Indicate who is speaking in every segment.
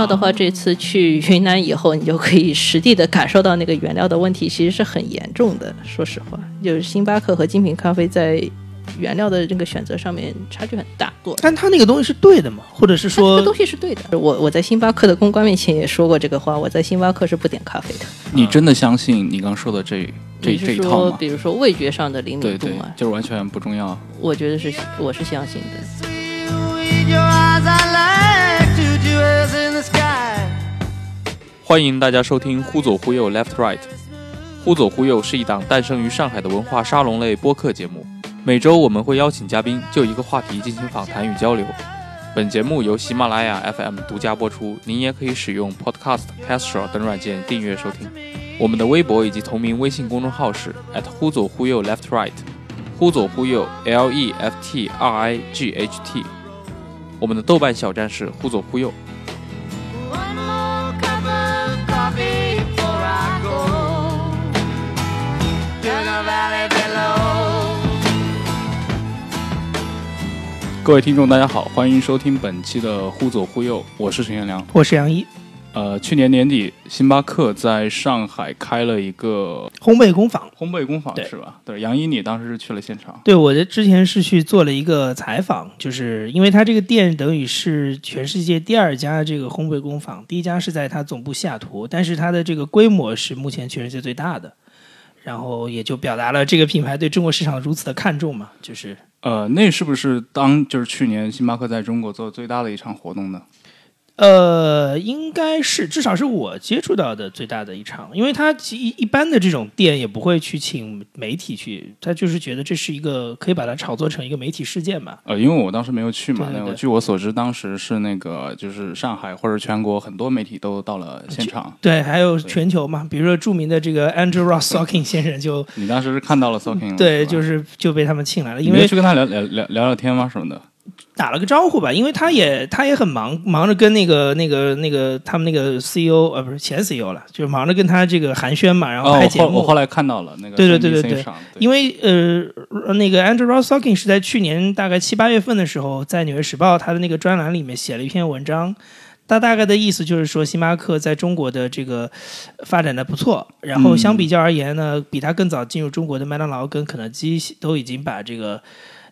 Speaker 1: 料的话，这次去云南以后，你就可以实地的感受到那个原料的问题其实是很严重的。说实话，就是星巴克和精品咖啡在原料的这个选择上面差距很大。
Speaker 2: 但他那个东西是对的吗？或者是说，
Speaker 1: 这个东西是对的。我我在星巴克的公关面前也说过这个话，我在星巴克是不点咖啡的。
Speaker 3: 你真的相信你刚说的这这这一套吗？
Speaker 1: 比如说味觉上的灵敏
Speaker 3: 度嘛，就是完全不重要。
Speaker 1: 我觉得是，我是相信的。
Speaker 4: 欢迎大家收听《忽左忽右 Left Right》。《忽左忽右》是一档诞生于上海的文化沙龙类播客节目。每周我们会邀请嘉宾就一个话题进行访谈与交流。本节目由喜马拉雅 FM 独家播出，您也可以使用 Podcast、Castro 等软件订阅收听。我们的微博以及同名微信公众号是忽左忽右 Left Right，忽左忽右 L E F T R I G H T。我们的豆瓣小站是忽左忽右。各位听众，大家好，欢迎收听本期的《忽左忽右》，我是陈元良，
Speaker 2: 我是杨一。
Speaker 4: 呃，去年年底，星巴克在上海开了一个
Speaker 2: 烘焙工坊，
Speaker 4: 烘焙工坊是吧？对，杨一，你当时是去了现场？
Speaker 2: 对，我的之前是去做了一个采访，就是因为它这个店等于是全世界第二家这个烘焙工坊，第一家是在它总部西雅图，但是它的这个规模是目前全世界最大的。然后也就表达了这个品牌对中国市场如此的看重嘛，就是
Speaker 4: 呃，那是不是当就是去年星巴克在中国做最大的一场活动呢？
Speaker 2: 呃，应该是至少是我接触到的最大的一场，因为他一一般的这种店也不会去请媒体去，他就是觉得这是一个可以把它炒作成一个媒体事件嘛。
Speaker 4: 呃，因为我当时没有去嘛，那据我所知，当时是那个就是上海或者全国很多媒体都到了现场，
Speaker 2: 对，还有全球嘛，比如说著名的这个 Andrew Ross Socking 先生就，
Speaker 4: 你当时是看到了 Socking，
Speaker 2: 对，就是就被他们请来了，因为
Speaker 4: 去跟他聊聊聊聊聊天吗什么的。
Speaker 2: 打了个招呼吧，因为他也他也很忙，忙着跟那个那个那个他们那个 CEO 呃不是前 CEO 了，就是忙着跟他这个寒暄嘛，然后拍节
Speaker 4: 目。我后来看到了那个
Speaker 2: 对对对对对，因为呃那个 Andrew Ross Socking 是在去年大概七八月份的时候，在《纽约时报》他的那个专栏里面写了一篇文章，他大概的意思就是说，星巴克在中国的这个发展的不错，然后相比较而言呢，比他更早进入中国的麦当劳跟肯德基都已经把这个。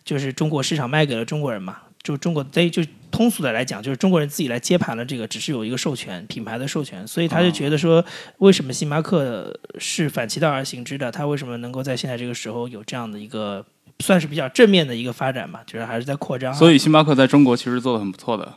Speaker 2: 就是中国市场卖给了中国人嘛，就中国在就通俗的来讲，就是中国人自己来接盘了这个，只是有一个授权品牌的授权，所以他就觉得说，为什么星巴克是反其道而行之的？他为什么能够在现在这个时候有这样的一个算是比较正面的一个发展吧？就是还是在扩张。
Speaker 4: 所以星巴克在中国其实做的很不错的。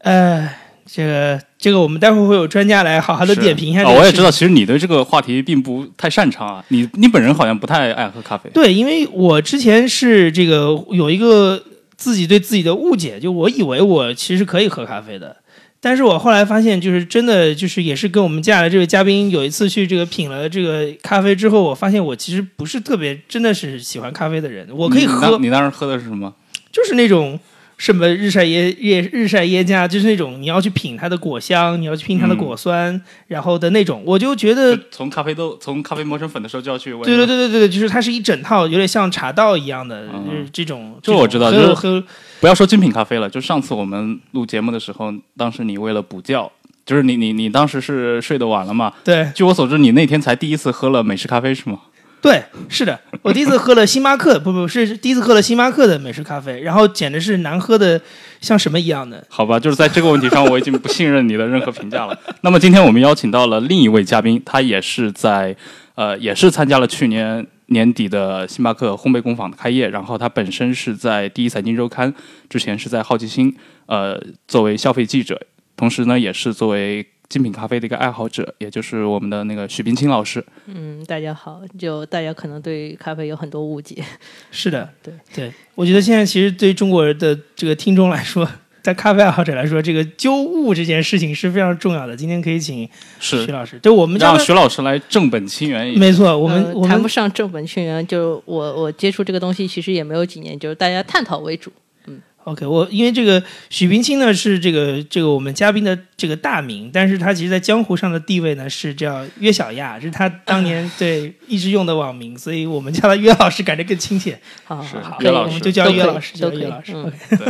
Speaker 2: 呃。这个这个，我们待会儿会有专家来好好的点评一下。
Speaker 4: 我也知道，其实你对这个话题并不太擅长啊。你你本人好像不太爱喝咖啡。
Speaker 2: 对，因为我之前是这个有一个自己对自己的误解，就我以为我其实可以喝咖啡的，但是我后来发现，就是真的就是也是跟我们接下来这位嘉宾有一次去这个品了这个咖啡之后，我发现我其实不是特别真的是喜欢咖啡的人。我可以喝。
Speaker 4: 你当时喝的是什么？
Speaker 2: 就是那种。什么日晒椰椰日晒椰加，就是那种你要去品它的果香，你要去品它的果酸，然后的那种，我就觉得
Speaker 4: 从咖啡豆从咖啡磨成粉的时候就要去。
Speaker 2: 对对对对对对，就是它是一整套，有点像茶道一样的，就是这种。
Speaker 4: 这我知道，就是不要说精品咖啡了，就上次我们录节目的时候，当时你为了补觉，就是你你你当时是睡得晚了嘛？
Speaker 2: 对。
Speaker 4: 据我所知，你那天才第一次喝了美式咖啡是吗？
Speaker 2: 对，是的，我第一次喝了星巴克，不不是第一次喝了星巴克的美式咖啡，然后简直是难喝的像什么一样的。
Speaker 4: 好吧，就是在这个问题上，我已经不信任你的任何评价了。那么今天我们邀请到了另一位嘉宾，他也是在呃，也是参加了去年年底的星巴克烘焙工坊的开业，然后他本身是在第一财经周刊，之前是在好奇心呃作为消费记者，同时呢也是作为。精品咖啡的一个爱好者，也就是我们的那个许冰清老师。
Speaker 1: 嗯，大家好，就大家可能对咖啡有很多误解。
Speaker 2: 是的，
Speaker 1: 对
Speaker 2: 对，我觉得现在其实对中国人的这个听众来说，在咖啡爱好者来说，这个纠误这件事情是非常重要的。今天可以请徐老师，就我们
Speaker 4: 让徐老师来正本清源。
Speaker 2: 没错，我们我
Speaker 1: 谈不上正本清源，就我我接触这个东西其实也没有几年，就是大家探讨为主。
Speaker 2: OK，我因为这个许冰清呢是这个这个我们嘉宾的这个大名，但是他其实在江湖上的地位呢是叫约小亚，这是他当年 对一直用的网名，所以我们叫他约老师感觉更亲切。
Speaker 1: 好好好，
Speaker 4: 约老
Speaker 2: 师，我们就叫约老师，约
Speaker 1: 叫老师。
Speaker 4: 对，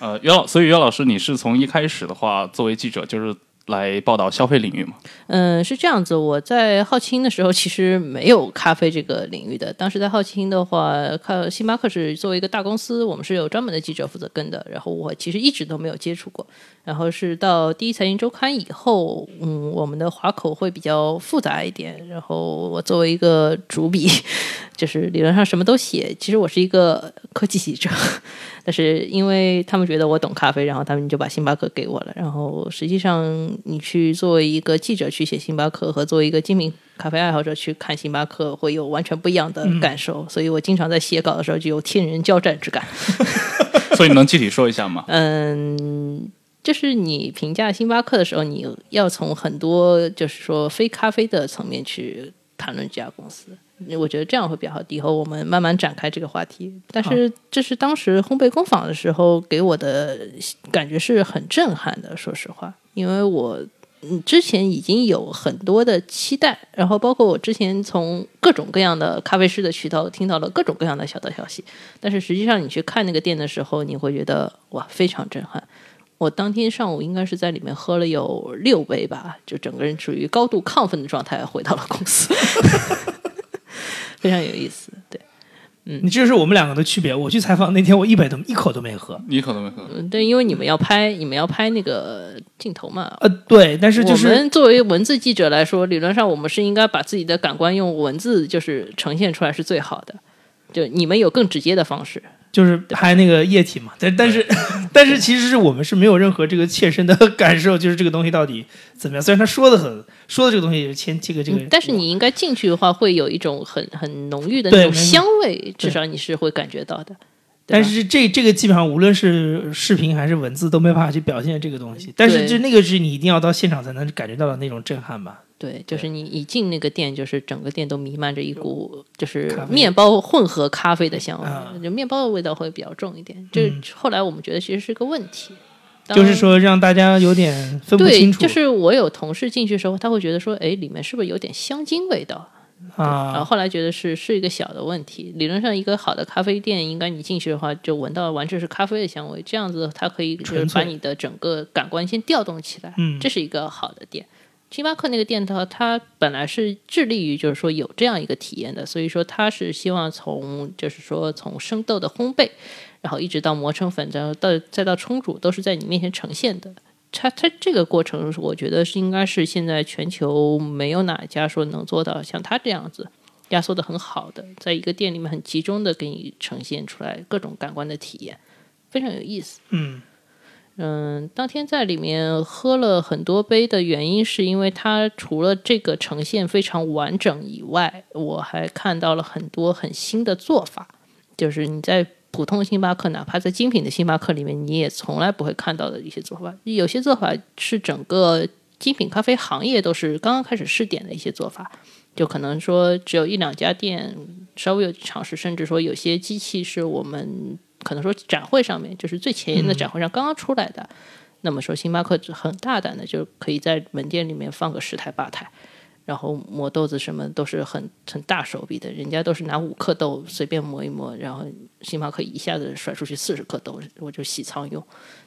Speaker 4: 呃，约老，所以约老师，你是从一开始的话，作为记者，就是来报道消费领域吗？
Speaker 1: 嗯，是这样子。我在好奇心的时候，其实没有咖啡这个领域的。当时在好奇心的话，看星巴克是作为一个大公司，我们是有专门的记者负责跟的。然后我其实一直都没有接触过。然后是到第一财经周刊以后，嗯，我们的划口会比较复杂一点。然后我作为一个主笔，就是理论上什么都写。其实我是一个科技记者。但是因为他们觉得我懂咖啡，然后他们就把星巴克给我了。然后实际上，你去作为一个记者去写星巴克，和作为一个精品咖啡爱好者去看星巴克，会有完全不一样的感受。所以我经常在写稿的时候就有天人交战之感。
Speaker 4: 所以你能具体说一下吗？
Speaker 1: 嗯，就是你评价星巴克的时候，你要从很多就是说非咖啡的层面去谈论这家公司。我觉得这样会比较好，以后我们慢慢展开这个话题。但是这是当时烘焙工坊的时候给我的感觉是很震撼的，说实话，因为我之前已经有很多的期待，然后包括我之前从各种各样的咖啡师的渠道听到了各种各样的小道消息，但是实际上你去看那个店的时候，你会觉得哇，非常震撼。我当天上午应该是在里面喝了有六杯吧，就整个人处于高度亢奋的状态回到了公司。非常有意思，对，嗯，
Speaker 2: 你这是我们两个的区别。我去采访那天，我一杯都一口都没喝，
Speaker 4: 一口都没喝。
Speaker 1: 嗯，对，因为你们要拍，你们要拍那个镜头嘛。
Speaker 2: 呃，对，但是就是
Speaker 1: 我们作为文字记者来说，理论上我们是应该把自己的感官用文字就是呈现出来是最好的。就你们有更直接的方式。
Speaker 2: 就是拍那个液体嘛，但但是 但是其实是我们是没有任何这个切身的感受，就是这个东西到底怎么样？虽然他说的很说的这个东西也是签这个这个，
Speaker 1: 但是你应该进去的话，会有一种很很浓郁的那种香味，至少你是会感觉到的。
Speaker 2: 但是这这个基本上无论是视频还是文字都没办法去表现这个东西。但是这那个是你一定要到现场才能感觉到的那种震撼吧？
Speaker 1: 对，就是你一进那个店，就是整个店都弥漫着一股就是面包混合咖啡的香味，就面包的味道会比较重一点。就后来我们觉得其实是个问题，
Speaker 2: 就是说让大家有点分不清楚。
Speaker 1: 就是我有同事进去的时候，他会觉得说，哎，里面是不是有点香精味道？
Speaker 2: 啊，
Speaker 1: 然后后来觉得是是一个小的问题。理论上，一个好的咖啡店，应该你进去的话，就闻到完全是咖啡的香味，这样子它可以就是把你的整个感官先调动起来。
Speaker 2: 嗯，
Speaker 1: 这是一个好的店。星巴克那个店的话，它本来是致力于就是说有这样一个体验的，所以说它是希望从就是说从生豆的烘焙，然后一直到磨成粉，然后到再到冲煮，都是在你面前呈现的。它它这个过程，我觉得是应该是现在全球没有哪一家说能做到像它这样子压缩的很好的，在一个店里面很集中的给你呈现出来各种感官的体验，非常有意思。
Speaker 2: 嗯
Speaker 1: 嗯，当天在里面喝了很多杯的原因，是因为它除了这个呈现非常完整以外，我还看到了很多很新的做法，就是你在。普通星巴克，哪怕在精品的星巴克里面，你也从来不会看到的一些做法。有些做法是整个精品咖啡行业都是刚刚开始试点的一些做法，就可能说只有一两家店稍微有尝试，甚至说有些机器是我们可能说展会上面就是最前沿的展会上刚刚出来的。那么说，星巴克很大胆的就可以在门店里面放个十台八台。然后磨豆子什么都是很很大手笔的，人家都是拿五克豆随便磨一磨，然后星巴克一下子甩出去四十克豆，我就洗仓用。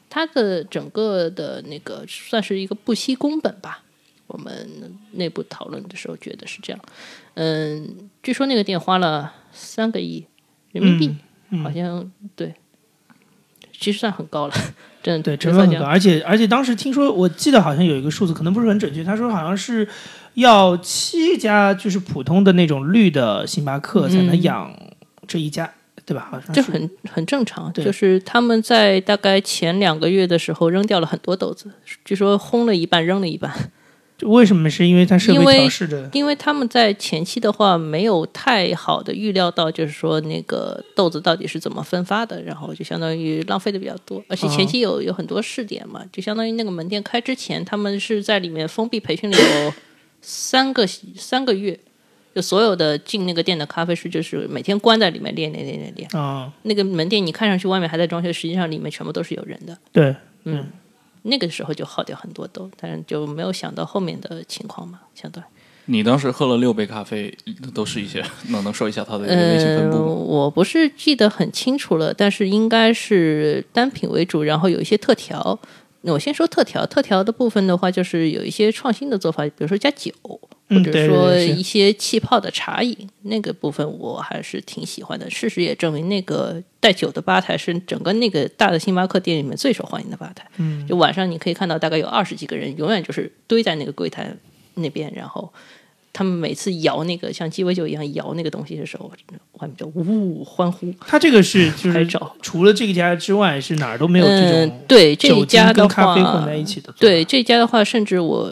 Speaker 1: 它的整个的那个算是一个不惜工本吧。我们内部讨论的时候觉得是这样。嗯，据说那个店花了三个亿人民币，好像对，其实算很高了。真的
Speaker 2: 对，成本很高，而且而且当时听说，我记得好像有一个数字，可能不是很准确，他说好像是。要七家就是普通的那种绿的星巴克才能养这一家，对吧？好像
Speaker 1: 就很很正常。就是他们在大概前两个月的时候扔掉了很多豆子，据说烘了一半扔了一半。
Speaker 2: 为什么？是因为它设备调试的？
Speaker 1: 因为他们在前期的话没有太好的预料到，就是说那个豆子到底是怎么分发的，然后就相当于浪费的比较多。而且前期有有很多试点嘛，就相当于那个门店开之前，他们是在里面封闭培训了有。三个三个月，就所有的进那个店的咖啡师，就是每天关在里面练练练练练
Speaker 2: 啊。
Speaker 1: 那个门店你看上去外面还在装修，实际上里面全部都是有人的。
Speaker 2: 对，
Speaker 1: 嗯，那个时候就耗掉很多豆，但是就没有想到后面的情况嘛，相对。
Speaker 4: 你当时喝了六杯咖啡，都是一些 能能说一下它的类型分布吗？
Speaker 1: 我不是记得很清楚了，但是应该是单品为主，然后有一些特调。我先说特调，特调的部分的话，就是有一些创新的做法，比如说加酒，或
Speaker 2: 嗯，
Speaker 1: 者说一些气泡的茶饮，那个部分我还是挺喜欢的。事实也证明，那个带酒的吧台是整个那个大的星巴克店里面最受欢迎的吧台。
Speaker 2: 嗯，
Speaker 1: 就晚上你可以看到大概有二十几个人，永远就是堆在那个柜台那边，然后他们每次摇那个像鸡尾酒一样摇那个东西的时候，外面就呜欢呼
Speaker 2: 他这个是 就是。除了这个家之外，是哪儿都没有这
Speaker 1: 嗯
Speaker 2: 种，
Speaker 1: 对这一家的
Speaker 2: 精跟咖啡
Speaker 1: 话
Speaker 2: 混在一起的。
Speaker 1: 对这家的话，甚至我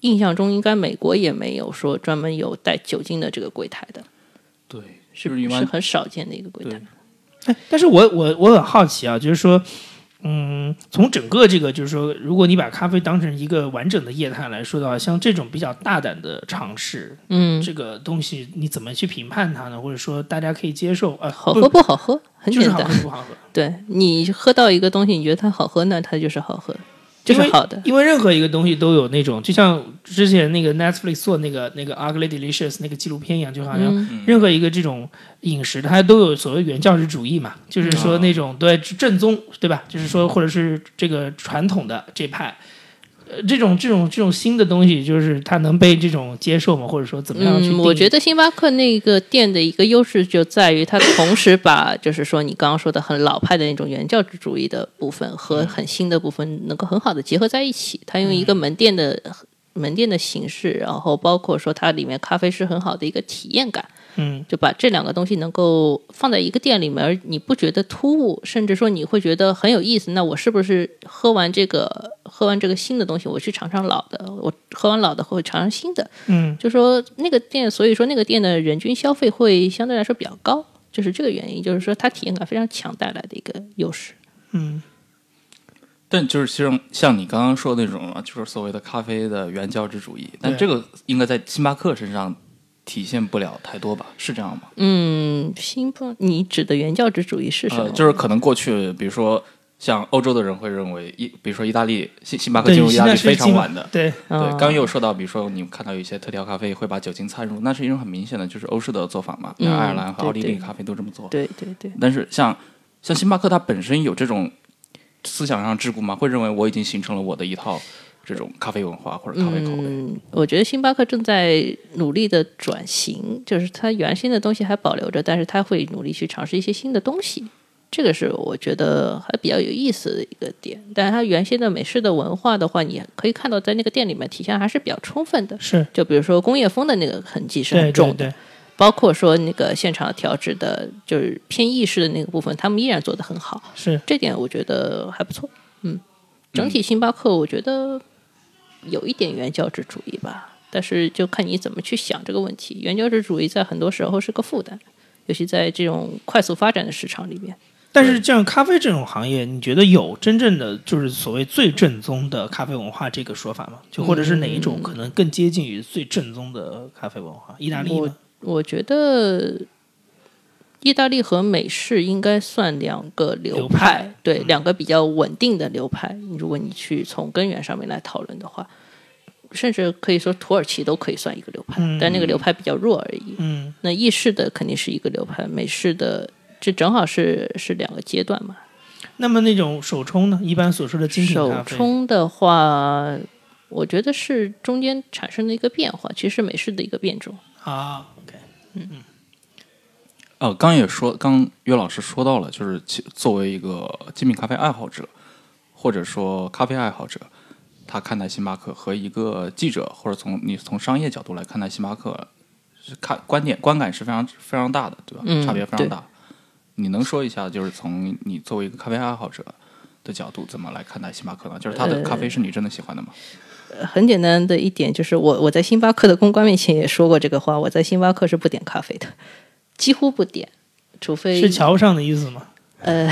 Speaker 1: 印象中应该美国也没有说专门有带酒精的这个柜台的，
Speaker 4: 对，
Speaker 1: 是
Speaker 4: 不是一般
Speaker 1: 是很少见的一个柜台。
Speaker 2: 哎，但是我我我很好奇啊，就是说，嗯，从整个这个就是说，如果你把咖啡当成一个完整的业态来说的话，像这种比较大胆的尝试，
Speaker 1: 嗯，
Speaker 2: 这个东西你怎么去评判它呢？或者说大家可以接受？呃，
Speaker 1: 好喝不好喝，很
Speaker 2: 就是好
Speaker 1: 简单。
Speaker 2: 喝不好喝？
Speaker 1: 对你喝到一个东西，你觉得它好喝，那它就是好喝，就是好的。
Speaker 2: 因为任何一个东西都有那种，就像之前那个 Netflix 做那个那个 Ugly Delicious 那个纪录片一样，就好像
Speaker 1: 嗯
Speaker 2: 任何一个这种饮食，它都有所谓原教旨主义嘛，就是说那种对正宗，对吧？就是说或者是这个传统的这派。呃，这种这种这种新的东西，就是它能被这种接受吗？或者说怎么样去定
Speaker 1: 嗯，我觉得星巴克那个店的一个优势就在于它同时把就是说你刚刚说的很老派的那种原教旨主义的部分和很新的部分能够很好的结合在一起。它用一个门店的、门店的形式，然后包括说它里面咖啡是很好的一个体验感。
Speaker 2: 嗯
Speaker 1: 就把这两个东西能够放在一个店里面，而你不觉得突兀，甚至说你会觉得很有意思。那我是不是喝完这个喝完这个新的东西，我去尝尝老的？我喝完老的会尝尝新的？
Speaker 2: 嗯
Speaker 1: 就说那个店，所以说那个店的人均消费会相对来说比较高，就是这个原因，就是说它体验感非常强带来的一个优势。
Speaker 2: 嗯
Speaker 4: 但就是其实像你刚刚说的那种啊，就是所谓的咖啡的原教旨主义，但这个应该在星巴克身上体现不了太多吧？是这样吗？
Speaker 1: 嗯，新不，你指的原教旨主义是什么？
Speaker 4: 呃，就是可能过去，比如说像欧洲的人会认为，意比如说意大利星星巴克，进入意大利非常晚的。
Speaker 2: 对，
Speaker 1: 嗯
Speaker 4: 对，刚刚也有说到，比如说你看到有一些特调咖啡会把酒精掺入，那是一种很明显的就是欧式的做法嘛，
Speaker 1: 嗯
Speaker 4: 爱尔兰和奥地利咖啡都这么做。
Speaker 1: 对对对。
Speaker 4: 但是像像星巴克，它本身有这种思想上桎梏吗？会认为我已经形成了我的一套这种咖啡文化或者咖啡口味。
Speaker 1: 嗯，我觉得星巴克正在努力的转型，就是它原先的东西还保留着，但是它会努力去尝试一些新的东西。这个是我觉得还比较有意思的一个点。但是它原先的美式的文化的话，你可以看到在那个店里面体现还是比较充分的。
Speaker 2: 是，
Speaker 1: 就比如说工业风的那个痕迹是很重的，
Speaker 2: 对对，
Speaker 1: 包括说那个现场调制的，就是偏意式的那个部分，他们依然做得很好。
Speaker 2: 是。
Speaker 1: 这点我觉得还不错。嗯，整体星巴克我觉得有一点原教旨主义吧，但是就看你怎么去想这个问题。原教旨主义在很多时候是个负担，尤其在这种快速发展的市场里面。
Speaker 2: 但是像咖啡这种行业，你觉得有真正的就是所谓最正宗的咖啡文化这个说法吗？就或者是哪一种可能更接近于最正宗的咖啡文化？意大利吗？
Speaker 1: 我觉得意大利和美式应该算两个流
Speaker 2: 流派
Speaker 1: 对，两个比较稳定的流派。如果你去从根源上面来讨论的话，甚至可以说土耳其都可以算一个流派，
Speaker 2: 嗯
Speaker 1: 但那个流派比较弱而已。
Speaker 2: 嗯，
Speaker 1: 那意式的肯定是一个流派，美式的这正好是是两个阶段嘛。
Speaker 2: 那么那种手冲呢？一般所说的精品
Speaker 1: 手，冲的话，我觉得是中间产生的一个变化，其实是美式的一个变种。
Speaker 2: 啊，OK，
Speaker 4: 哦，刚也说，刚岳老师说到了，就是其作为一个精品咖啡爱好者，或者说咖啡爱好者，他看待星巴克和一个记者或者从你从商业角度来看待星巴克，是看观点观感是非常非常大的，对吧？
Speaker 1: 嗯
Speaker 4: 差别非常大。你能说一下，就是从你作为一个咖啡爱好者的角度，怎么来看待星巴克呢？就是他的咖啡是你真的喜欢的吗？
Speaker 1: 呃很简单的一点就是我我在星巴克的公关面前也说过这个话，我在星巴克是不点咖啡的，几乎不点，除非
Speaker 2: 是瞧不上的意思吗？
Speaker 1: 呃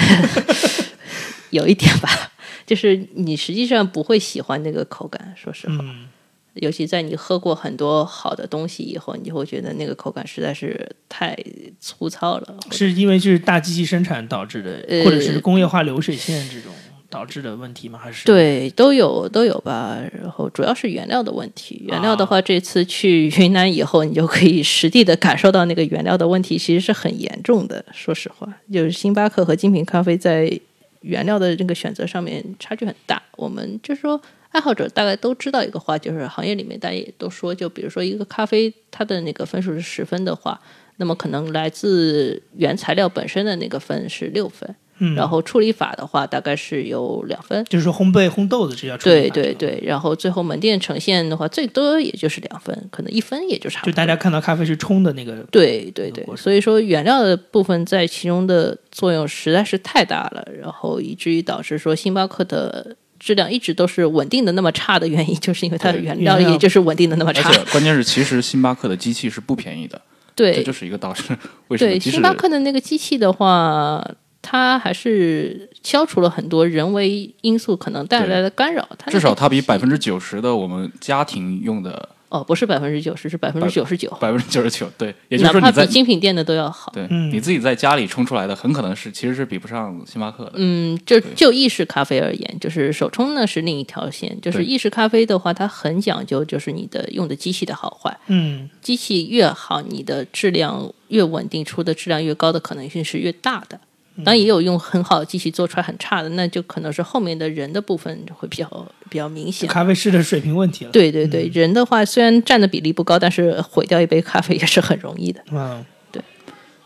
Speaker 1: 有一点吧，就是你实际上不会喜欢那个口感，说实话。
Speaker 2: 嗯，
Speaker 1: 尤其在你喝过很多好的东西以后，你就会觉得那个口感实在是太粗糙了。
Speaker 2: 是因为就是大机器生产导致的，
Speaker 1: 呃
Speaker 2: 或者是工业化流水线这种导致的问题吗？还是？
Speaker 1: 对，都有都有吧。然后主要是原料的问题。原料的话，这次去云南以后，你就可以实地的感受到那个原料的问题其实是很严重的。说实话，就是星巴克和精品咖啡在原料的这个选择上面差距很大。我们就是说，爱好者大概都知道一个话，就是行业里面大家也都说，就比如说一个咖啡，它的那个分数是十分的话，那么可能来自原材料本身的那个分是六分，
Speaker 2: 嗯，
Speaker 1: 然后处理法的话大概是有两分。
Speaker 2: 就是说烘焙烘豆子这叫处理
Speaker 1: 对
Speaker 2: 法
Speaker 1: 对对，然后最后门店呈现的话，最多也就是两分，可能一分也就差不多。
Speaker 2: 就大家看到咖啡是冲的那个，
Speaker 1: 对对对所以说原料的部分在其中的作用实在是太大了，然后以至于导致说星巴克的质量一直都是稳定的那么差的原因，就是因为它的原料也就是稳定的那么
Speaker 4: 而
Speaker 1: 差。
Speaker 4: 且关键是，其实星巴克的机器是不便宜的，
Speaker 1: 对这
Speaker 4: 就是一个导致为什么
Speaker 1: 对，星巴克的那个机器的话，它还是消除了很多人为因素可能带来的干扰。它
Speaker 4: 至少它比百分之九十的我们家庭用的
Speaker 1: 哦，不是百分之九十，是百分之九十九，
Speaker 4: 百分之九十九，对，也就是
Speaker 1: 哪怕比
Speaker 4: 说你在
Speaker 1: 精品店的都要好。
Speaker 4: 对、
Speaker 2: 嗯
Speaker 4: 你自己在家里冲出来的，很可能是其实是比不上星巴克的。
Speaker 1: 嗯，就就意式咖啡而言，就是手冲呢是另一条线。就是意式咖啡的话，它很讲究，就是你的用的机器的好坏。
Speaker 2: 嗯，
Speaker 1: 机器越好，你的质量越稳定，出的质量越高的可能性是越大的。当然也有用很好的机器做出来很差的，那就可能是后面的人的部分会比较比较明显。
Speaker 2: 咖啡师的水平问题了。
Speaker 1: 对对对，人的话虽然占的比例不高，但是毁掉一杯咖啡也是很容易的。
Speaker 2: 嗯，对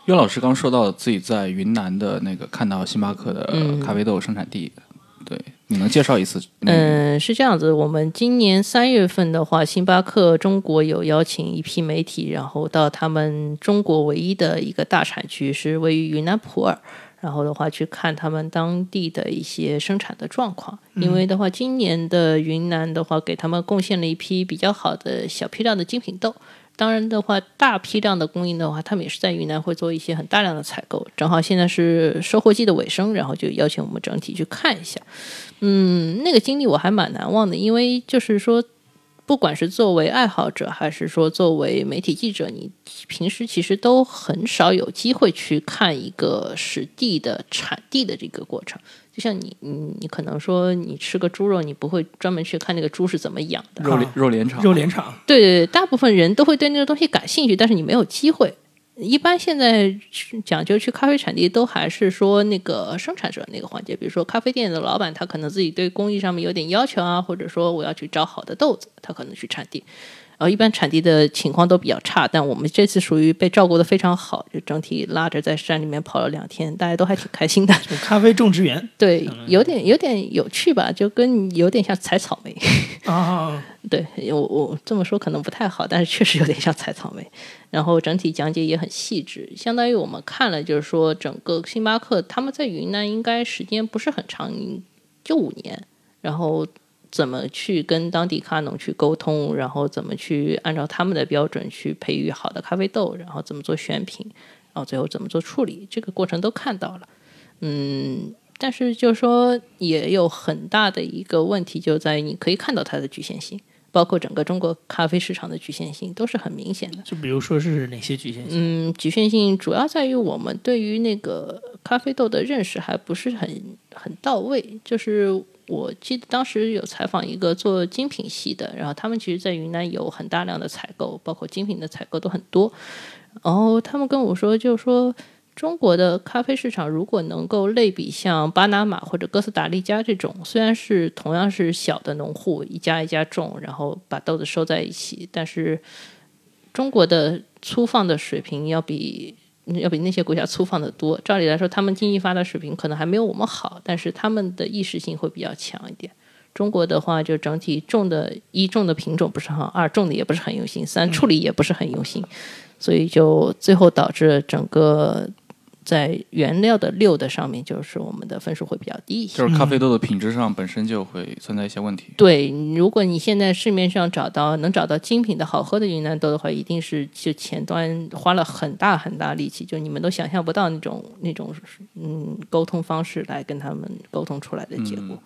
Speaker 4: 岳老师刚说到自己在云南的那个看到星巴克的
Speaker 1: 嗯
Speaker 4: 咖啡豆生产地，对，你能介绍一次？
Speaker 1: 嗯，是这样子。我们今年三月份的话，星巴克中国有邀请一批媒体，然后到他们中国唯一的一个大产区，是位于云南普洱。然后的话，去看他们当地的一些生产的状况。因为的话，今年的云南的话，给他们贡献了一批比较好的小批量的精品豆。当然的话，大批量的供应的话，他们也是在云南会做一些很大量的采购。正好现在是收获季的尾声，然后就邀请我们整体去看一下。嗯，那个经历我还蛮难忘的，因为就是说，不管是作为爱好者，还是说作为媒体记者，你平时其实都很少有机会去看一个实地的产地的这个过程。就像你，你你可能说你吃个猪肉，你不会专门去看那个猪是怎么养的，
Speaker 4: 肉联肉联厂，
Speaker 2: 肉联厂，
Speaker 1: 对对对，大部分人都会对那个东西感兴趣，但是你没有机会。一般现在讲究去咖啡产地，都还是说那个生产者那个环节，比如说咖啡店的老板，他可能自己对工艺上面有点要求啊，或者说我要去找好的豆子，他可能去产地。然后一般产地的情况都比较差，但我们这次属于被照顾的非常好，就整体拉着在山里面跑了两天，大家都还挺开心的。
Speaker 2: 咖啡种植园
Speaker 1: 对，有点有点有趣吧，就跟有点像采草莓。
Speaker 2: 啊，
Speaker 1: 对我我这么说可能不太好，但是确实有点像采草莓。然后整体讲解也很细致，相当于我们看了，就是说整个星巴克他们在云南应该时间不是很长，就五年，然后怎么去跟当地咖农去沟通，然后怎么去按照他们的标准去培育好的咖啡豆，然后怎么做选品，然后最后怎么做处理，这个过程都看到了。嗯，但是就是说也有很大的一个问题，就在于你可以看到它的局限性，包括整个中国咖啡市场的局限性都是很明显的。
Speaker 2: 就比如说是哪些局限性？
Speaker 1: 嗯，局限性主要在于我们对于那个咖啡豆的认识还不是很很到位。就是我记得当时有采访一个做精品系的，然后他们其实在云南有很大量的采购，包括精品的采购都很多。然后他们跟我说，就是说中国的咖啡市场如果能够类比像巴拿马或者哥斯达黎加这种，虽然是同样是小的农户一家一家种，然后把豆子收在一起，但是中国的粗放的水平要比要比那些国家粗放的多。照理来说，他们经济发达水平可能还没有我们好，但是他们的意识性会比较强一点。中国的话，就整体种的一种的品种不是很好，二种的也不是很用心，三处理也不是很用心，所以就最后导致整个在原料的六的上面，就是我们的分数会比较低一些。
Speaker 4: 就是咖啡豆的品质上本身就会存在一些问题。
Speaker 1: 对，如果你现在市面上找到能找到精品的好喝的云南豆的话，一定是就前端花了很大很大力气，就你们都想象不到那种那种嗯沟通方式来跟他们沟通出来的结果。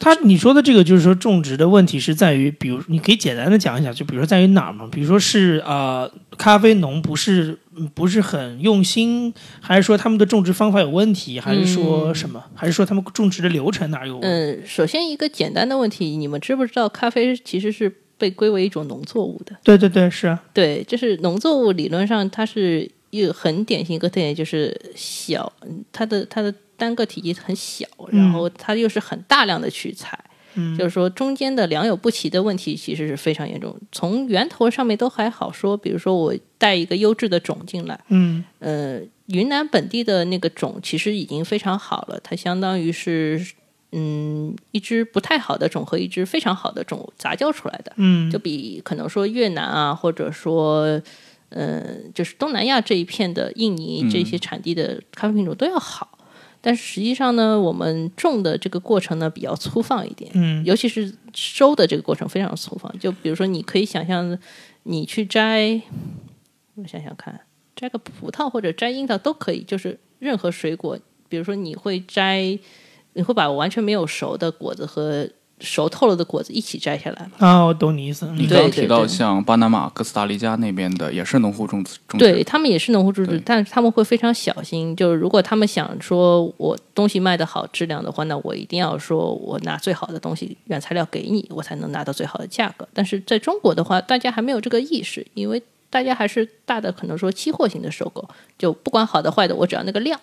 Speaker 2: 他你说的这个就是说种植的问题是在于，比如你可以简单的讲一讲，就比如说在于哪儿嘛？比如说是呃，咖啡农不是嗯不是很用心，还是说他们的种植方法有问题，还是说什么？还是说他们种植的流程哪有问题？
Speaker 1: 嗯，首先一个简单的问题，你们知不知道咖啡其实是被归为一种农作物的？
Speaker 2: 对对对，是啊，
Speaker 1: 对，就是农作物理论上它是一个很典型一个特点就是小，嗯它的它的单个体积很小，然后它又是很大量的去采。
Speaker 2: 嗯
Speaker 1: 就是说中间的良莠不齐的问题其实是非常严重。从源头上面都还好说，比如说我带一个优质的种进来，
Speaker 2: 嗯
Speaker 1: 呃，云南本地的那个种其实已经非常好了，它相当于是嗯一只不太好的种和一只非常好的种杂交出来的，
Speaker 2: 嗯
Speaker 1: 就比可能说越南啊，或者说呃就是东南亚这一片的印尼这些产地的咖啡品种都要好。但是实际上呢，我们种的这个过程呢比较粗放一点，
Speaker 2: 嗯
Speaker 1: 尤其是收的这个过程非常粗放。就比如说，你可以想象，你去摘，我想想看，摘个葡萄或者摘樱桃都可以，就是任何水果，比如说你会摘，你会把完全没有熟的果子和熟透了的果子一起摘下来吗？
Speaker 2: 啊，我懂你意思。嗯
Speaker 4: 你刚刚提到像巴拿马、哥斯达黎加那边的，也是农户种植种植。
Speaker 1: 对他们也是农户种植，但是他们会非常小心。就是如果他们想说我东西卖的好、质量的话，那我一定要说我拿最好的东西原材料给你，我才能拿到最好的价格。但是在中国的话，大家还没有这个意识，因为大家还是大的可能说期货型的收购，就不管好的坏的，我只要那个量。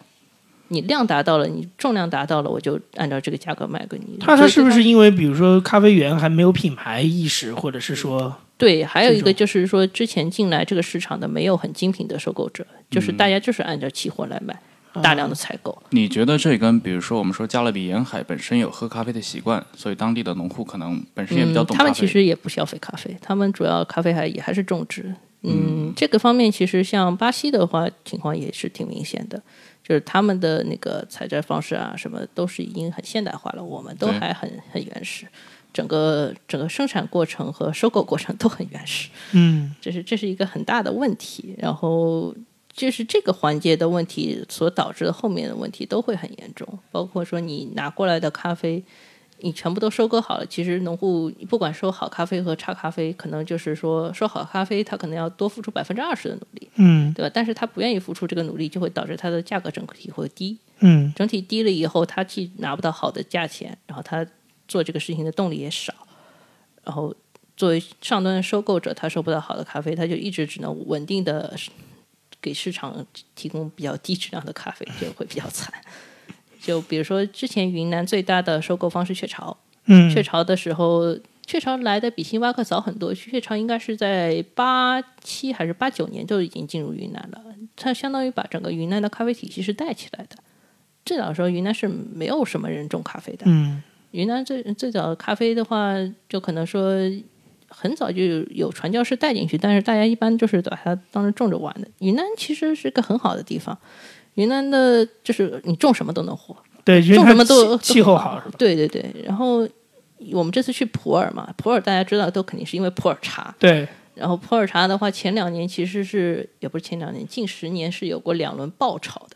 Speaker 1: 你量达到了，你重量达到了，我就按照这个价格卖给你。
Speaker 2: 他他是不是因为比如说咖啡园还没有品牌意识，或者是说
Speaker 1: 对，还有一个就是说，之前进来这个市场的没有很精品的收购者，就是
Speaker 2: 嗯
Speaker 1: 大家就是按照期货来买，大量的采购。
Speaker 4: 你觉得这跟比如说我们说加勒比沿海本身有喝咖啡的习惯，所以当地的农户可能本身也比较
Speaker 1: 嗯，
Speaker 4: 懂嗯。
Speaker 1: 他们其实也不消费咖啡，他们主要咖啡还也还是种植。嗯，这个方面其实像巴西的话，情况也是挺明显的，就是他们的那个采摘方式啊，什么都是已经很现代化了，我们都还很很原始，整个整个生产过程和收购过程都很原始。
Speaker 2: 嗯。
Speaker 1: 这是这是一个很大的问题，然后就是这个环节的问题所导致的后面的问题都会很严重，包括说你拿过来的咖啡，你全部都收割好了，其实农户不管收好咖啡和差咖啡，可能就是说收好咖啡，他可能要多付出百分之二十的努力，
Speaker 2: 嗯
Speaker 1: 对吧？但是他不愿意付出这个努力，就会导致它的价格整体会低，
Speaker 2: 嗯
Speaker 1: 整体低了以后，他既拿不到好的价钱，然后他做这个事情的动力也少，然后作为上端的收购者，他收不到好的咖啡，他就一直只能稳定的给市场提供比较低质量的咖啡，就会比较惨。就比如说之前云南最大的收购方是雀巢，
Speaker 2: 嗯
Speaker 1: 雀巢的时候，雀巢来的比星巴克早很多。雀巢应该是在八七还是八九年就已经进入云南了，它相当于把整个云南的咖啡体系是带起来的。最早的时候，云南是没有什么人种咖啡的。
Speaker 2: 嗯
Speaker 1: 云南最最早的咖啡的话，就可能说很早就有有传教士带进去，但是大家一般就是把它当成种着玩的。云南其实是个很好的地方，云南的就是你种什么都能活，
Speaker 2: 对，
Speaker 1: 种什么都
Speaker 2: 气气候好是吧？
Speaker 1: 对对对，然后我们这次去普洱嘛，普洱大家知道都肯定是因为普洱茶。
Speaker 2: 对，
Speaker 1: 然后普洱茶的话，前两年其实是也不是前两年，近十年是有过两轮爆炒的，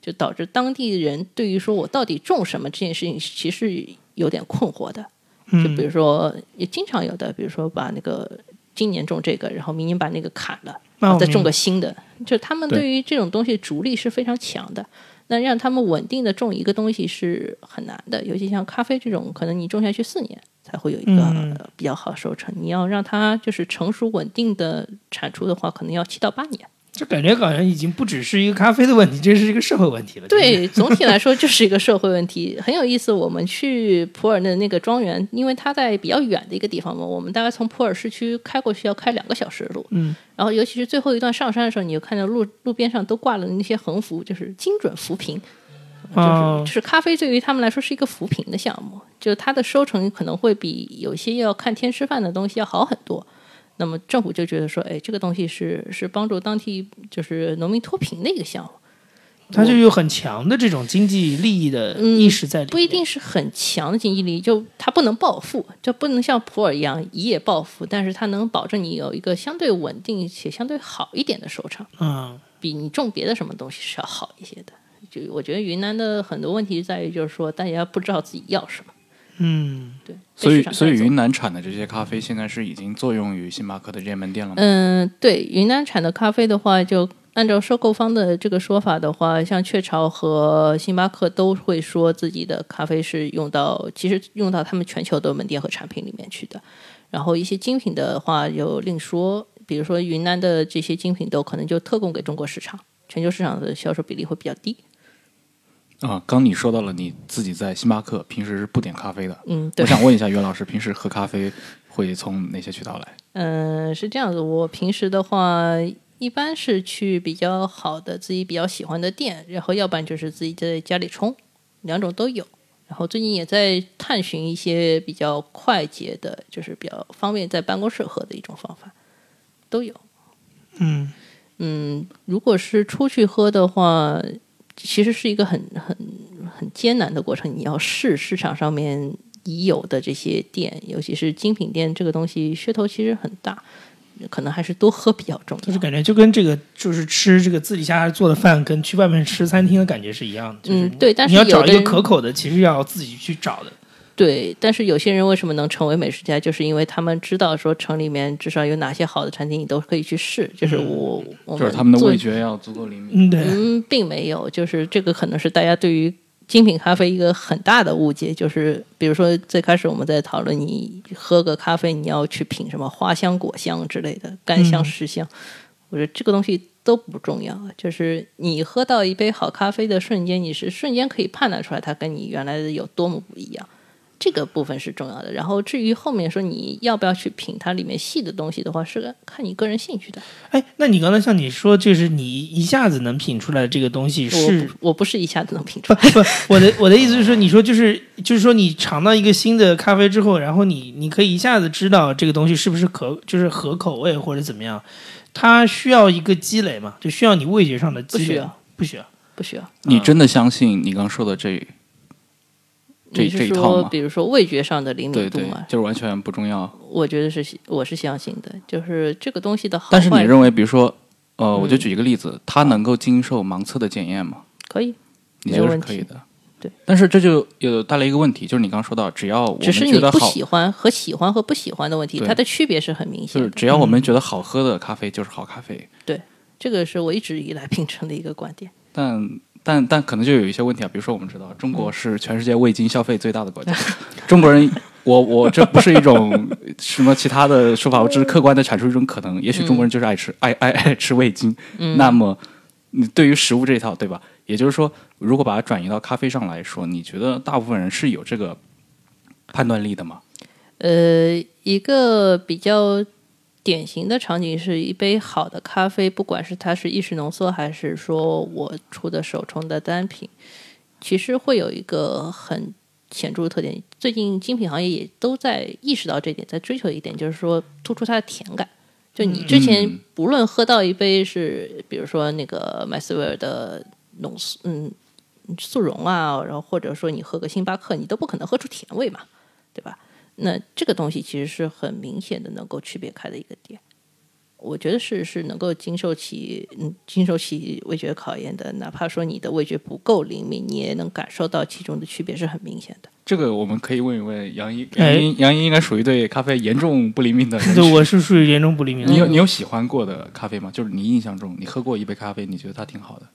Speaker 1: 就导致当地人对于说我到底种什么这件事情，其实有点困惑的。就比如
Speaker 2: 嗯，
Speaker 1: 说，也经常有的，比如说把那个今年种这个，然后明年把那个砍了，然后再种个新的。就他们
Speaker 4: 对
Speaker 1: 对于这种东西逐利是非常强的。那让他们稳定的种一个东西是很难的，尤其像咖啡这种，可能你种下去四年才会有一个、
Speaker 2: 嗯
Speaker 1: 呃比较好收成。你要让它就是成熟稳定的产出的话，可能要七到八年。
Speaker 2: 这感觉好像已经不只是一个咖啡的问题，这是一个社会问题了。
Speaker 1: 对，总体来说就是一个社会问题，很有意思。我们去普洱的那个庄园，因为它在比较远的一个地方嘛，我们大概从普洱市区开过去要开两个小时的路。
Speaker 2: 嗯，
Speaker 1: 然后尤其是最后一段上山的时候，你就看到路路边上都挂了那些横幅，就是精准扶贫。就是、
Speaker 2: 哦
Speaker 1: 就是咖啡对于他们来说是一个扶贫的项目，就是它的收成可能会比有些要看天吃饭的东西要好很多。那么政府就觉得说，哎，这个东西是是帮助当地就是农民脱贫的一个项目。
Speaker 2: 它就有很强的这种经济利益的意识在里面。
Speaker 1: 嗯不一定是很强的经济利益，就它不能暴富，就不能像普洱一样一夜暴富，但是它能保证你有一个相对稳定且相对好一点的收成，
Speaker 2: 嗯
Speaker 1: 比你种别的什么东西是要好一些的。就我觉得云南的很多问题在于，就是说大家不知道自己要什么，
Speaker 2: 嗯，
Speaker 1: 对，
Speaker 4: 所以所以云南产的这些咖啡现在是已经作用于星巴克的这些门店了吗？
Speaker 1: 嗯，对，云南产的咖啡的话，就按照收购方的这个说法的话，像雀巢和星巴克都会说自己的咖啡是用到，其实用到他们全球的门店和产品里面去的。然后一些精品的话，有另说，比如说云南的这些精品豆，可能就特供给中国市场，全球市场的销售比例会比较低。
Speaker 4: 啊，刚你说到了你自己在星巴克平时是不点咖啡的，
Speaker 1: 嗯，对
Speaker 4: 我。想问一下袁老师，平时喝咖啡会从哪些渠道来？
Speaker 1: 嗯，是这样子。我平时的话，一般是去比较好的、自己比较喜欢的店，然后要不然就是自己在家里冲，两种都有。然后最近也在探寻一些比较快捷的，就是比较方便在办公室喝的一种方法，都有。
Speaker 2: 嗯
Speaker 1: 嗯，如果是出去喝的话，其实是一个很很很艰难的过程。你要试市场上面已有的这些店，尤其是精品店，这个东西噱头其实很大，可能还是多喝比较重要。
Speaker 2: 就是感觉就跟这个就是吃这个自己家做的饭，跟去外面吃餐厅的感觉是一样的。就是
Speaker 1: 嗯对但是
Speaker 2: 你要找一个可口的，其实要自己去找的。
Speaker 1: 对，但是有些人为什么能成为美食家，就是因为他们知道说城里面至少有哪些好的餐厅，你都可以去试。就是我，我
Speaker 4: 就是他们的味觉要足够灵敏。
Speaker 2: 嗯，对，
Speaker 1: 嗯，并没有，就是这个可能是大家对于精品咖啡一个很大的误解，就是比如说最开始我们在讨论，你喝个咖啡你要去品什么花香、果香之类的，干香、
Speaker 2: 嗯
Speaker 1: 湿香，我觉得这个东西都不重要，就是你喝到一杯好咖啡的瞬间，你是瞬间可以判断出来它跟你原来的有多么不一样。这个部分是重要的，然后至于后面说你要不要去品它里面细的东西的话，是看你个人兴趣的。
Speaker 2: 哎，那你刚才像你说，就是你一下子能品出来这个东西
Speaker 1: 我
Speaker 2: 是
Speaker 1: 不我不是一下子能品出来。
Speaker 2: 不不，我的我的意思是说，你说就是就是说，你尝到一个新的咖啡之后，然后你你可以一下子知道这个东西是不是可就是合口味或者怎么样，它需要一个积累嘛，就需要你味觉上的积累，
Speaker 1: 不需要，
Speaker 2: 不需要。
Speaker 1: 不需要。
Speaker 4: 你真的相信你刚说的这这一套
Speaker 1: 比如说味觉上的灵敏度嘛？，
Speaker 4: 就是完全不重要。
Speaker 1: 我觉得是，我是相信的，就是这个东西的好坏。
Speaker 4: 但是你认为，比如说，呃，我就
Speaker 1: 嗯
Speaker 4: 举一个例子，它能够经受盲测的检验吗？
Speaker 1: 可以，
Speaker 4: 你觉得是可以的。
Speaker 1: 对。
Speaker 4: 但是这就有带来一个问题，就是你刚说到，只要我们
Speaker 1: 只是你不喜欢和喜欢和不喜欢的问题，它的区别是很明显
Speaker 4: 就是。只要我们觉得好喝的咖啡就是好咖啡。
Speaker 1: 对这个是我一直以来秉承的一个观点。
Speaker 4: 但但但可能就有一些问题啊，比如说我们知道中
Speaker 1: 嗯
Speaker 4: 国是全世界味精消费最大的国家，中国人，我我这不是一种什么其他的说法，我只是客观的阐述一种可能，也许中国人就是爱吃、爱爱爱吃味精。
Speaker 1: 嗯，
Speaker 4: 那么你对于食物这一套，对吧？也就是说，如果把它转移到咖啡上来说，你觉得大部分人是有这个判断力的吗？
Speaker 1: 呃，一个比较典型的场景是一杯好的咖啡，不管是它是意式浓缩，还是说我出的手冲的单品，其实会有一个很显著的特点。最近精品行业也都在意识到这点，在追求一点，就是说突出它的甜感。就你之前
Speaker 4: 嗯
Speaker 1: 不论喝到一杯是，比如说那个麦斯威尔的浓缩，嗯，速溶啊，然后或者说你喝个星巴克，你都不可能喝出甜味嘛，对吧？那这个东西其实是很明显的能够区别开的一个点。我觉得是是能够经受起嗯经受起味觉考验的，哪怕说你的味觉不够灵敏，你也能感受到其中的区别是很明显的。
Speaker 4: 这个我们可以问一问杨一，
Speaker 2: 哎
Speaker 4: 杨一杨一应该属于对咖啡严重不灵敏的人
Speaker 2: 对，我是属于严重不灵敏的。
Speaker 4: 你有你有喜欢过的咖啡吗？就是你印象中你喝过一杯咖啡，你觉得它挺好的。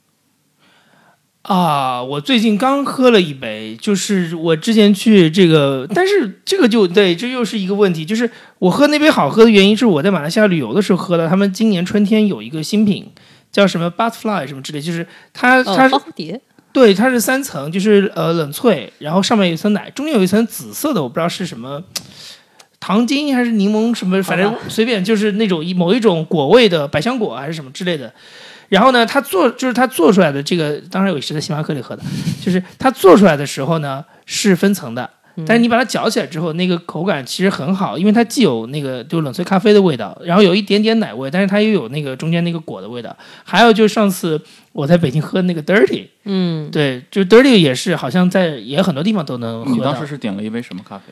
Speaker 2: 啊，我最近刚喝了一杯，就是我之前去这个，但是这个就对，这又是一个问题，就是我喝那杯好喝的原因是我在马来西亚旅游的时候喝的，他们今年春天有一个新品叫什么 Butterfly 什么之类，就是它
Speaker 1: 哦，
Speaker 2: 它是、
Speaker 1: 花蝴蝶，
Speaker 2: 对它是三层，就是呃冷萃，然后上面有一层奶，中间有一层紫色的，我不知道是什么。糖精还是柠檬什么，反正随便就是那种一某一种果味的百香果还是什么之类的。然后呢，它做就是它做出来的这个，当然我也是在星巴克里喝的，就是它做出来的时候呢是分层的，但是你把它搅起来之后，那个口感其实很好，因为它既有那个就冷萃咖啡的味道，然后有一点点奶味，但是它又有那个中间那个果的味道。还有就是上次我在北京喝那个 Dirty，
Speaker 1: 嗯，
Speaker 2: 对，就 Dirty 也是好像在也很多地方都能喝到。
Speaker 4: 你当时是点了一杯什么咖啡？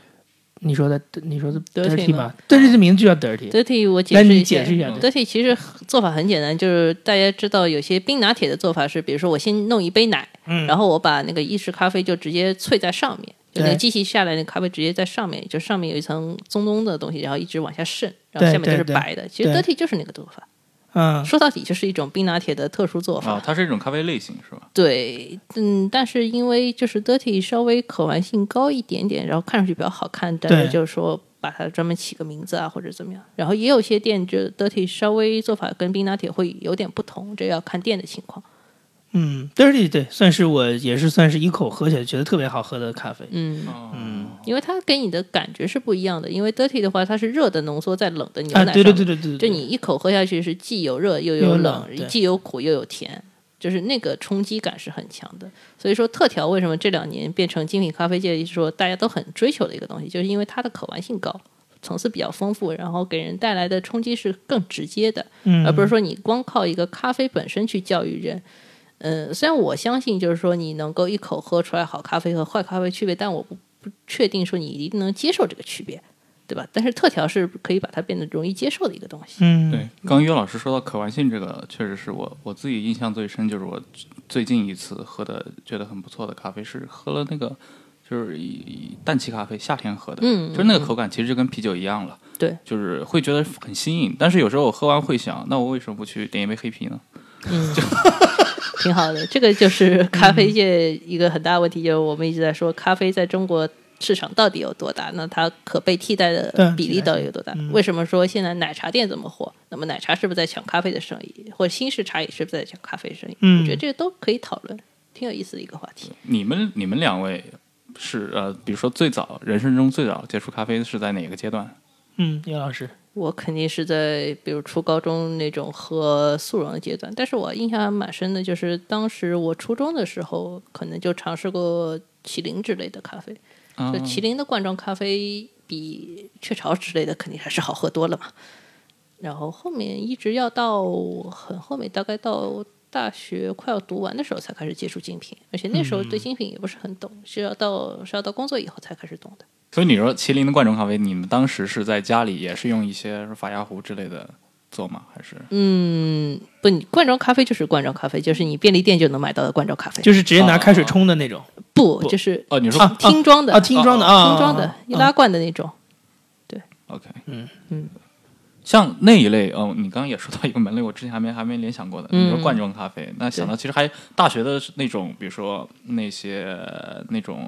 Speaker 2: 你说的你说的
Speaker 1: Dirty 吗
Speaker 2: 吗？Dirty 的名字就叫 Dirty。
Speaker 1: Dirty 我解释一下
Speaker 2: 解释一下。
Speaker 1: Dirty 其实做法很简单，就是大家知道有些冰拿铁的做法是，比如说我先弄一杯奶，
Speaker 2: 嗯，
Speaker 1: 然后我把那个意式咖啡就直接萃在上面，就那个机器下来，那咖啡直接在上面，就上面有一层棕棕的东西，然后一直往下渗，然后下面就是白的。其实 Dirty 就是那个做法，
Speaker 2: 嗯，
Speaker 1: 说到底就是一种冰拿铁的特殊做法。
Speaker 4: 啊，它是一种咖啡类型是吧？
Speaker 1: 对，嗯，但是因为就是 Dirty 稍微可玩性高一点点，然后看上去比较好看，但是就是说把它专门起个名字啊，或者怎么样。然后也有些店就 dirty 稍微做法跟冰拿铁会有点不同，这要看店的情况。
Speaker 2: 嗯，dirty 对，算是我也是算是一口喝起来觉得特别好喝的咖啡。
Speaker 1: 嗯，
Speaker 4: 嗯，
Speaker 1: 因为它给你的感觉是不一样的。因为 dirty 的话，它是热的浓缩在冷的牛
Speaker 2: 啊，
Speaker 1: 奶上
Speaker 2: 对对
Speaker 1: 面，
Speaker 2: 对对对，
Speaker 1: 就你一口喝下去是既有热又
Speaker 2: 又
Speaker 1: 有
Speaker 2: 冷
Speaker 1: 既有苦又有甜，就是那个冲击感是很强的。所以说特调为什么这两年变成精品咖啡界说大家都很追求的一个东西，就是因为它的可玩性高。层次比较丰富，然后给人带来的冲击是更直接的，
Speaker 2: 嗯，
Speaker 1: 而不是说你光靠一个咖啡本身去教育人。嗯，虽然我相信就是说你能够一口喝出来好咖啡和坏咖啡区别，但我不不确定说你一定能接受这个区别，对吧？但是特调是可以把它变得容易接受的一个东西。
Speaker 2: 嗯，
Speaker 4: 对，刚刚约老师说到可玩性这个，确实是我我自己印象最深，就是我最近一次喝的觉得很不错的咖啡是喝了那个就是以以氮气咖啡，夏天喝的，
Speaker 1: 嗯
Speaker 4: 就是那个口感其实就跟啤酒一样了，
Speaker 1: 对，
Speaker 4: 就是会觉得很新颖，但是有时候我喝完会想，那我为什么不去点一杯黑啤呢？
Speaker 1: 嗯，挺好的。这个就是 咖啡界一个很大的问题，就是我们一直在说咖啡在中国市场到底有多大？那它可被替代的比例到底有多大？为什么说现在奶茶店这么火？那么奶茶是不是在抢咖啡的生意，或者新式茶饮是不是在抢咖啡生意？
Speaker 2: 嗯
Speaker 1: 我觉得这个都可以讨论，挺有意思的一个话题。
Speaker 4: 你们你们两位是呃，比如说最早人生中最早接触咖啡是在哪个阶段？
Speaker 2: 嗯，叶老师，
Speaker 1: 我肯定是在比如初高中那种喝速溶的阶段，但是我印象还蛮深的，就是当时我初中的时候，可能就尝试过麒麟之类的咖啡。
Speaker 4: 啊
Speaker 1: 就麒麟的罐装咖啡比雀巢之类的肯定还是好喝多了嘛。然后后面一直要到很后面，大概到大学快要读完的时候才开始接触精品，而且那时候对精品也不是很懂，是要到是要到工作以后才开始懂的。
Speaker 4: 所以你说麒麟的罐装咖啡，你们当时是在家里也是用一些法压壶之类的做吗？还是
Speaker 1: 嗯，不，你罐装咖啡就是罐装咖啡，就是你便利店就能买到的罐装咖啡。
Speaker 2: 就是直接拿开水冲的那种
Speaker 1: 不，
Speaker 2: 不
Speaker 1: 就是
Speaker 4: 哦，你说、
Speaker 2: 啊
Speaker 1: 听装的
Speaker 2: 啊，听装的啊，
Speaker 1: 听装的
Speaker 2: 啊
Speaker 1: 易拉罐的那种。
Speaker 4: 对 OK，
Speaker 2: 嗯
Speaker 1: 嗯，
Speaker 4: 像那一类，哦，你刚刚也说到一个门类，我之前还没还没联想过的。
Speaker 1: 嗯
Speaker 4: 你说罐装咖啡，那想到其实还大学的那种，比如说那些那种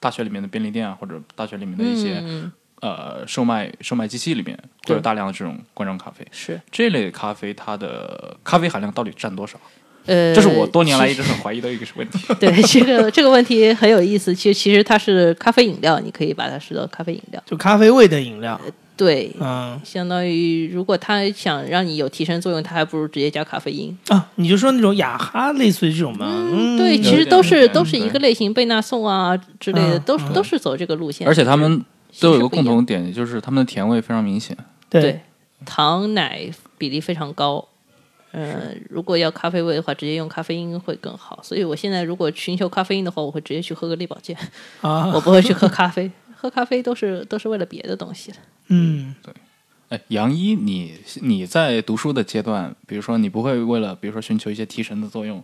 Speaker 4: 大学里面的便利店啊，或者大学里面的一些、
Speaker 1: 嗯，
Speaker 4: 呃售卖售卖机器里面，会有大量的这种罐装咖啡。
Speaker 1: 是
Speaker 4: 这类咖啡它的咖啡含量到底占多少？
Speaker 1: 呃，
Speaker 4: 这是我多年来一直很怀疑的一个问题。
Speaker 1: 对这个这个问题很有意思。其实其实它是咖啡饮料，你可以把它视作咖啡饮料。
Speaker 2: 就咖啡味的饮料，
Speaker 1: 对，
Speaker 2: 嗯
Speaker 1: 相当于如果他想让你有提神作用，他还不如直接加咖啡因。
Speaker 2: 啊，你就说那种雅哈类似于这种吗，嗯，
Speaker 1: 对，其实都是都是一个类型，贝纳颂啊之类的，
Speaker 2: 嗯
Speaker 1: 都
Speaker 2: 嗯
Speaker 1: 都是走这个路线。
Speaker 4: 而且他们都有一个共同点，就是他们的甜味非常明显。
Speaker 1: 对糖奶比例非常高。呃，如果要咖啡味的话，直接用咖啡因会更好。所以我现在如果寻求咖啡因的话，我会直接去喝个力保健，
Speaker 2: 啊
Speaker 1: 我，不会去喝咖啡。喝咖啡都是都是为了别的东西的。
Speaker 2: 嗯，
Speaker 4: 哎，杨一，你你在读书的阶段，比如说你不会为了比如说寻求一些提神的作用，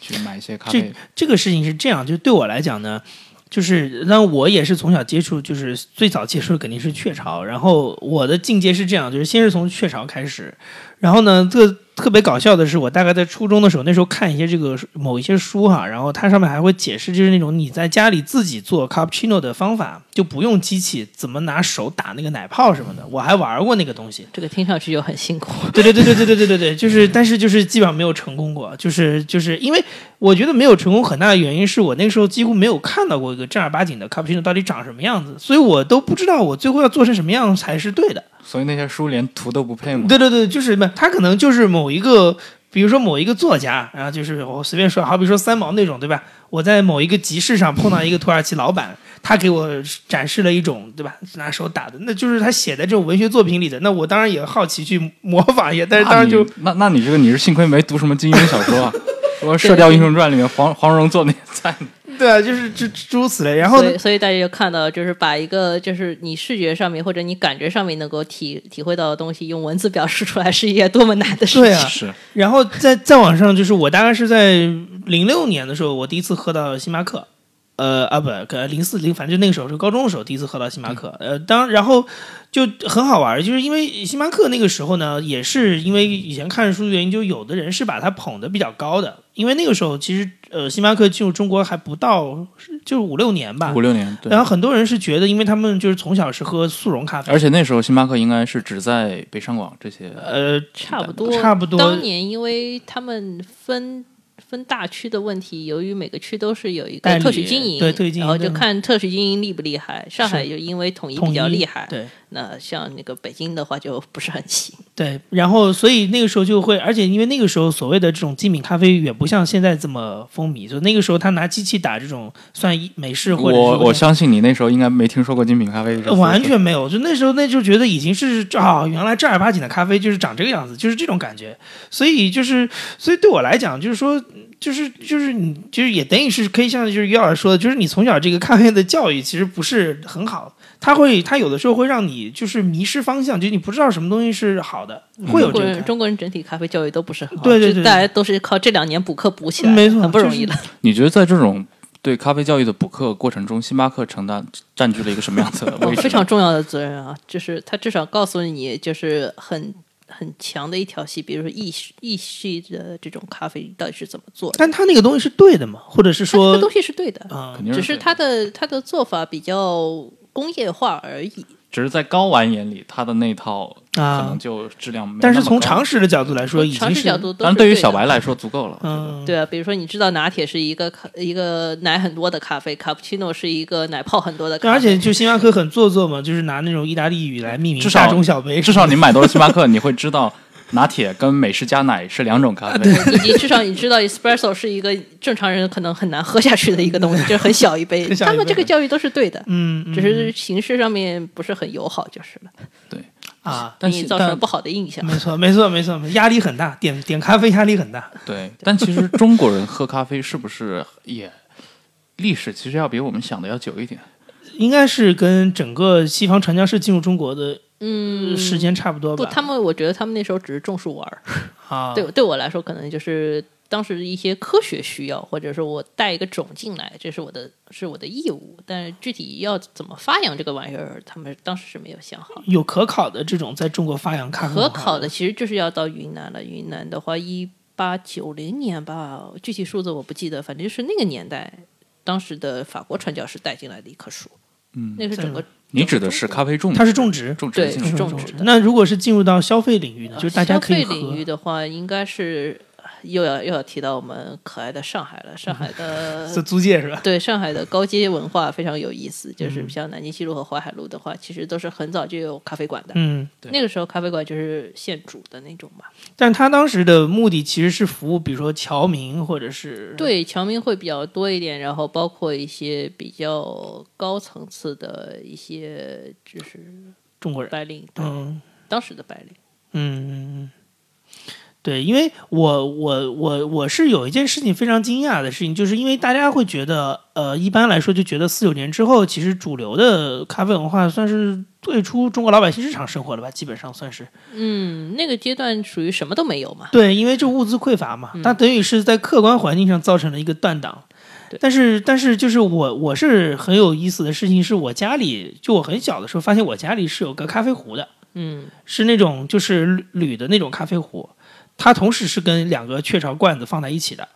Speaker 4: 去买一些咖啡？
Speaker 2: 这个事情是这样，就对我来讲呢，就是那我也是从小接触，就是最早接触的肯定是雀巢，然后我的境界是这样，就是先是从雀巢开始，然后呢，这个特别搞笑的是，我大概在初中的时候，那时候看一些这个某一些书哈，然后它上面还会解释，就是那种你在家里自己做 cappuccino 的方法，就不用机器，怎么拿手打那个奶泡什么的，我还玩过那个东西。
Speaker 1: 这个听上去就很辛苦。
Speaker 2: 对对对对对对对对对，就是，但是就是基本上没有成功过，就是就是因为我觉得没有成功很大的原因是我那个时候几乎没有看到过一个正儿八经的 cappuccino 到底长什么样子，所以我都不知道我最后要做成什么样才是对的。
Speaker 4: 所以那些书连图都不配吗？
Speaker 2: 对对对，就是不，他可能就是某一个，比如说某一个作家，然后就是我随便说，好比说三毛那种，对吧？我在某一个集市上碰到一个土耳其老板，他给我展示了一种，对吧？拿手打的，那就是他写的这种文学作品里的。那我当然也好奇去模仿一下，但是当然就
Speaker 4: 那那那你这个你是幸亏没读什么金庸小说啊，说《射雕英雄传》里面黄黄蓉做那些菜，
Speaker 2: 对啊，就是诸诸如此类。然后
Speaker 1: 所以，所以大家就看到，就是把一个就是你视觉上面或者你感觉上面能够体体会到的东西，用文字表示出来是一件多么难的事情。
Speaker 2: 对啊
Speaker 4: 是
Speaker 2: 然后再再往上，就是我大概是在零六年的时候，我第一次喝到星巴克，呃啊不，零四零，反正就那个时候是高中的时候第一次喝到星巴克。呃，当然后就很好玩，就是因为星巴克那个时候呢，也是因为以前看书的原因，就有的人是把它捧得比较高的，因为那个时候其实呃星巴克进入中国还不到就五六年吧
Speaker 4: 五。六年，对
Speaker 2: 然。后很多人是觉得，因为他们就是从小是喝速溶咖啡，
Speaker 4: 而且那时候星巴克应该是只在北上广这些，
Speaker 2: 呃，
Speaker 1: 差不多，
Speaker 2: 差不多
Speaker 1: 当年因为他们分分大区的问题，由于每个区都是有一个特许经营，
Speaker 2: 对特许经营
Speaker 1: 然后就看特许经营厉不厉害。上海就因为统一比较厉害，
Speaker 2: 对
Speaker 1: 那像那个北京的话就不是很行。
Speaker 2: 对，然后所以那个时候就会，而且因为那个时候所谓的这种精品咖啡远不像现在这么风靡，就那个时候他拿机器打这种算一美式或者
Speaker 4: 我我相信你那时候应该没听说过精品咖啡
Speaker 2: 完全没有，就那时候那就觉得已经是啊、原来正儿八经的咖啡就是长这个样子，就是这种感觉。所以就是，所以对我来讲，就是说，就是就是你就是也等于是可以像就是于老师说的，就是你从小这个咖啡 的教育其实不是很好，他会他有的时候会让你就是迷失方向，就是你不知道什么东西是好的，会有这
Speaker 1: 中国人
Speaker 2: 个。
Speaker 1: 中国人整体咖啡教育都不是很好，
Speaker 2: 对对对
Speaker 1: 大家都是靠这两年补课补起来，
Speaker 2: 没错
Speaker 1: 很不容易的。
Speaker 4: 你觉得在这种对咖啡教育的补课过程中，星巴克承担占据了一个什么样子的
Speaker 1: 哦
Speaker 4: 位置？
Speaker 1: 非常重要的责任啊，就是他至少告诉你，就是很很强的一条系，比如说意式意式的这种咖啡到底是怎么做的，
Speaker 2: 但它那个东西是对的吗，或者是说
Speaker 1: 这东西是对的，
Speaker 2: 啊、
Speaker 1: 只是
Speaker 4: 对
Speaker 1: 它的它的做法比较工业化而已。
Speaker 4: 只是在高玩眼里，他的那套可能
Speaker 2: 啊，
Speaker 4: 就质量。
Speaker 2: 但是从常识的角度来说，已经是
Speaker 1: 视角度
Speaker 4: 对于小白来说足够了。
Speaker 2: 嗯，
Speaker 1: 对啊，比如说你知道拿铁是一个一个奶很多的咖啡，卡布奇诺是一个奶泡很多的咖啡，
Speaker 2: 而且就星巴克很做作嘛，就是拿那种意大利语来命名
Speaker 4: 至少
Speaker 2: 大中小杯，
Speaker 4: 至少你买到了星巴克，你会知道拿铁跟美式加奶是两种咖啡。
Speaker 1: 以及至少你知道 espresso 是一个正常人可能很难喝下去的一个东西，就是很小一杯。
Speaker 2: 一杯
Speaker 1: 他们这个教育都是对的，
Speaker 2: 嗯，嗯
Speaker 1: 只是形式上面不是很友好就是了，对
Speaker 2: 啊，
Speaker 1: 给你
Speaker 4: 但是但
Speaker 1: 造成了不好的印象。
Speaker 2: 没错，没错，没错，压力很大，点点咖啡压力很大。
Speaker 4: 对，但其实中国人喝咖啡是不是也历史其实要比我们想的要久一点？
Speaker 2: 应该是跟整个西方传教士进入中国的
Speaker 1: 嗯，
Speaker 2: 时间差不多吧？
Speaker 1: 不，他们我觉得他们那时候只是种树玩儿。
Speaker 2: 啊，
Speaker 1: 对对我来说，可能就是当时一些科学需要，或者说我带一个种进来，这是我的是我的义务。但是具体要怎么发扬这个玩意儿，他们当时是没有想好。
Speaker 2: 有可考的这种在中国发扬咖啡
Speaker 1: 可考的其实就是要到云南了。云南的话，一八九零年吧，具体数字我不记得，反正就是那个年代，当时的法国传教士带进来的一棵树。
Speaker 4: 嗯，
Speaker 1: 那是整个
Speaker 4: 你指的是咖啡种植，
Speaker 2: 它是种植，
Speaker 4: 种植进入
Speaker 1: 是种植的。
Speaker 2: 那如果是进入到消费领域呢，就是大家可以
Speaker 1: 消费领域。的话，应该是又要又要提到我们可爱的上海了。上海的
Speaker 2: 是租界是吧？
Speaker 1: 对上海的高阶文化非常有意思，就是
Speaker 2: 嗯
Speaker 1: 像南京西路和淮海路的话，其实都是很早就有咖啡馆的。
Speaker 2: 嗯，
Speaker 4: 对
Speaker 1: 那个时候咖啡馆就是现煮的那种嘛。
Speaker 2: 但他当时的目的其实是服务，比如说侨民或者是
Speaker 1: 对，侨民会比较多一点，然后包括一些比较高层次的一些就是
Speaker 2: 中国人。
Speaker 1: 白领，
Speaker 2: 嗯
Speaker 1: 当时的白领。
Speaker 2: 嗯嗯嗯，对，因为我我我我是有一件事情非常惊讶的事情，就是因为大家会觉得，呃，一般来说就觉得四九年之后，其实主流的咖啡文化算是退出中国老百姓日常生活了吧，基本上算是。
Speaker 1: 嗯，那个阶段属于什么都没有嘛。
Speaker 2: 对，因为就物资匮乏嘛，它等于是在客观环境上造成了一个断档。
Speaker 1: 对
Speaker 2: 但是，但是就是我我是很有意思的事情，是我家里就我很小的时候发现我家里是有个咖啡壶的，
Speaker 1: 嗯，
Speaker 2: 是那种就是铝铝的那种咖啡壶，它同时是跟两个雀巢罐子放在一起的。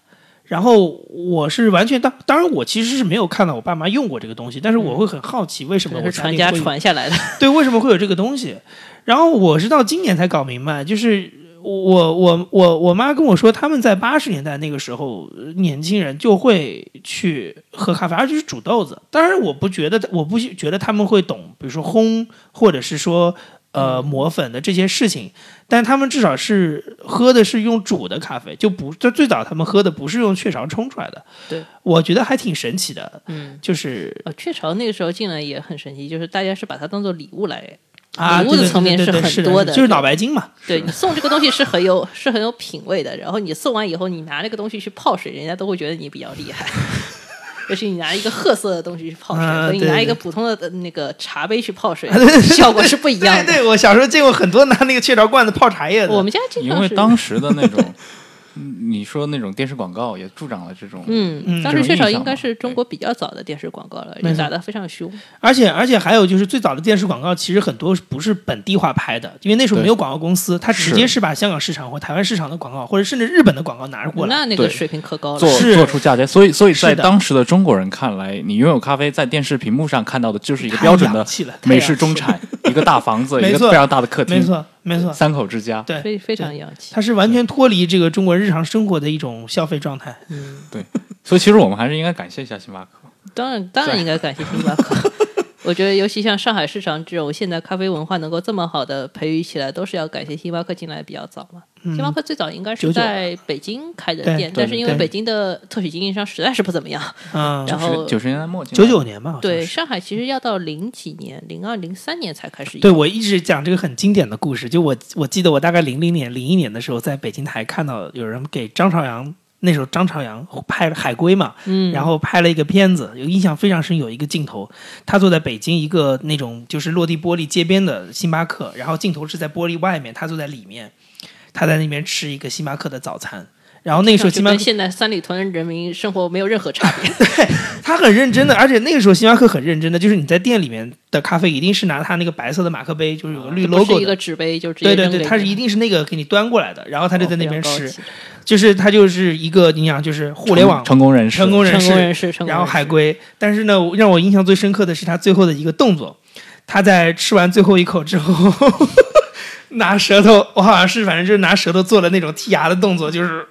Speaker 2: 然后我是完全当当然我其实是没有看到我爸妈用过这个东西，但是我会很好奇为什么我
Speaker 1: 这是传家传下来的。
Speaker 2: 对，为什么会有这个东西？然后我是到今年才搞明白，就是我我我我妈跟我说，他们在八十年代那个时候，呃年轻人就会去喝咖啡，而且是煮豆子。当然，我不觉得，我不觉得他们会懂，比如说烘，或者是说呃磨粉的这些事情，但他们至少是喝的是用煮的咖啡，就不就最早他们喝的不是用雀巢冲出来的。
Speaker 1: 对，
Speaker 2: 我觉得还挺神奇的，
Speaker 1: 嗯，
Speaker 2: 就是
Speaker 1: 呃，雀巢那个时候进来也很神奇，就是大家是把它当做礼物来。
Speaker 2: 啊，
Speaker 1: 礼物的层面是很多的
Speaker 2: 就是脑白金嘛。
Speaker 1: 对你送这个东西是很有是很有品味的，然后你送完以后，你拿那个东西去泡水，人家都会觉得你比较厉害。尤其你拿一个褐色的东西去泡水，
Speaker 2: 啊
Speaker 1: 和你拿一个普通的呃那个茶杯去泡水，效果是不一样的。
Speaker 2: 对对，我小时候见过很多拿那个雀巢罐子泡茶叶的。
Speaker 1: 我们家经
Speaker 4: 因为当时的那种你说那种电视广告也助长了这种，
Speaker 1: 嗯
Speaker 2: 嗯，
Speaker 1: 当时雀巢应该是中国比较早的电视广告了，也打得非常凶。
Speaker 2: 而且而且还有就是最早的电视广告，其实很多不是本地化拍的，因为那时候没有广告公司，它直接是。把香港市场或台湾市场的广告，或者甚至日本的广告拿过来。
Speaker 4: 对
Speaker 1: 那那个水平可高了。
Speaker 4: 做。做出嫁接，所以所以在当时的中国人看来，你拥有咖啡在电视屏幕上看到的就是一个标准的美式中产，一个大房子，一个非常大的客厅，
Speaker 2: 没错没错，
Speaker 4: 三口之家。
Speaker 2: 对，
Speaker 1: 非非常洋气，
Speaker 2: 它是完全脱离这个中国日常生活的一种消费状态。
Speaker 1: 嗯，对
Speaker 4: 所以其实我们还是应该感谢一下星巴克。
Speaker 1: 当然当然应该感谢星巴克。我觉得，尤其像上海市场这种现在咖啡文化能够这么好的培育起来，都是要感谢星巴克进来比较早嘛。
Speaker 2: 嗯
Speaker 1: 星巴克最早应该是在北京开的店，但是因为北京的特许经营商实在是不怎么样，
Speaker 2: 嗯，
Speaker 1: 然后
Speaker 4: 九十年代末
Speaker 2: 九九年吧，
Speaker 1: 对上海其实要到零几年，零二零三年才开始。
Speaker 2: 对，我一直讲这个很经典的故事，就我我记得我大概零零年、零一年的时候，在北京台看到有人给张朝阳，那时候张朝阳拍了《海龟》嘛，
Speaker 1: 嗯，
Speaker 2: 然后拍了一个片子，有印象非常深，有一个镜头，他坐在北京一个那种就是落地玻璃街边的星巴克，然后镜头是在玻璃外面，他坐在里面，他在那边吃一个星巴克的早餐。然后那个时候星巴克
Speaker 1: 跟现在三里屯人民生活没有任何差别。
Speaker 2: 对他很认真的，而且那个时候星巴克很认真的，就是你在店里面的咖啡一定是拿他那个白色的马克杯，就是有个绿 logo
Speaker 1: 一个，纸杯就直接
Speaker 2: 对对对，他是一定是那个给你端过来的，然后他就在那边吃，就是他就是一个你想就是互联网
Speaker 4: 成功人士，
Speaker 2: 成功人士，
Speaker 1: 成功人士，
Speaker 2: 然后海归。但是呢，让我印象最深刻的是他最后的一个动作，他在吃完最后一口之后，拿舌头，我好像是反正就是拿舌头做了那种剔牙的动作，就是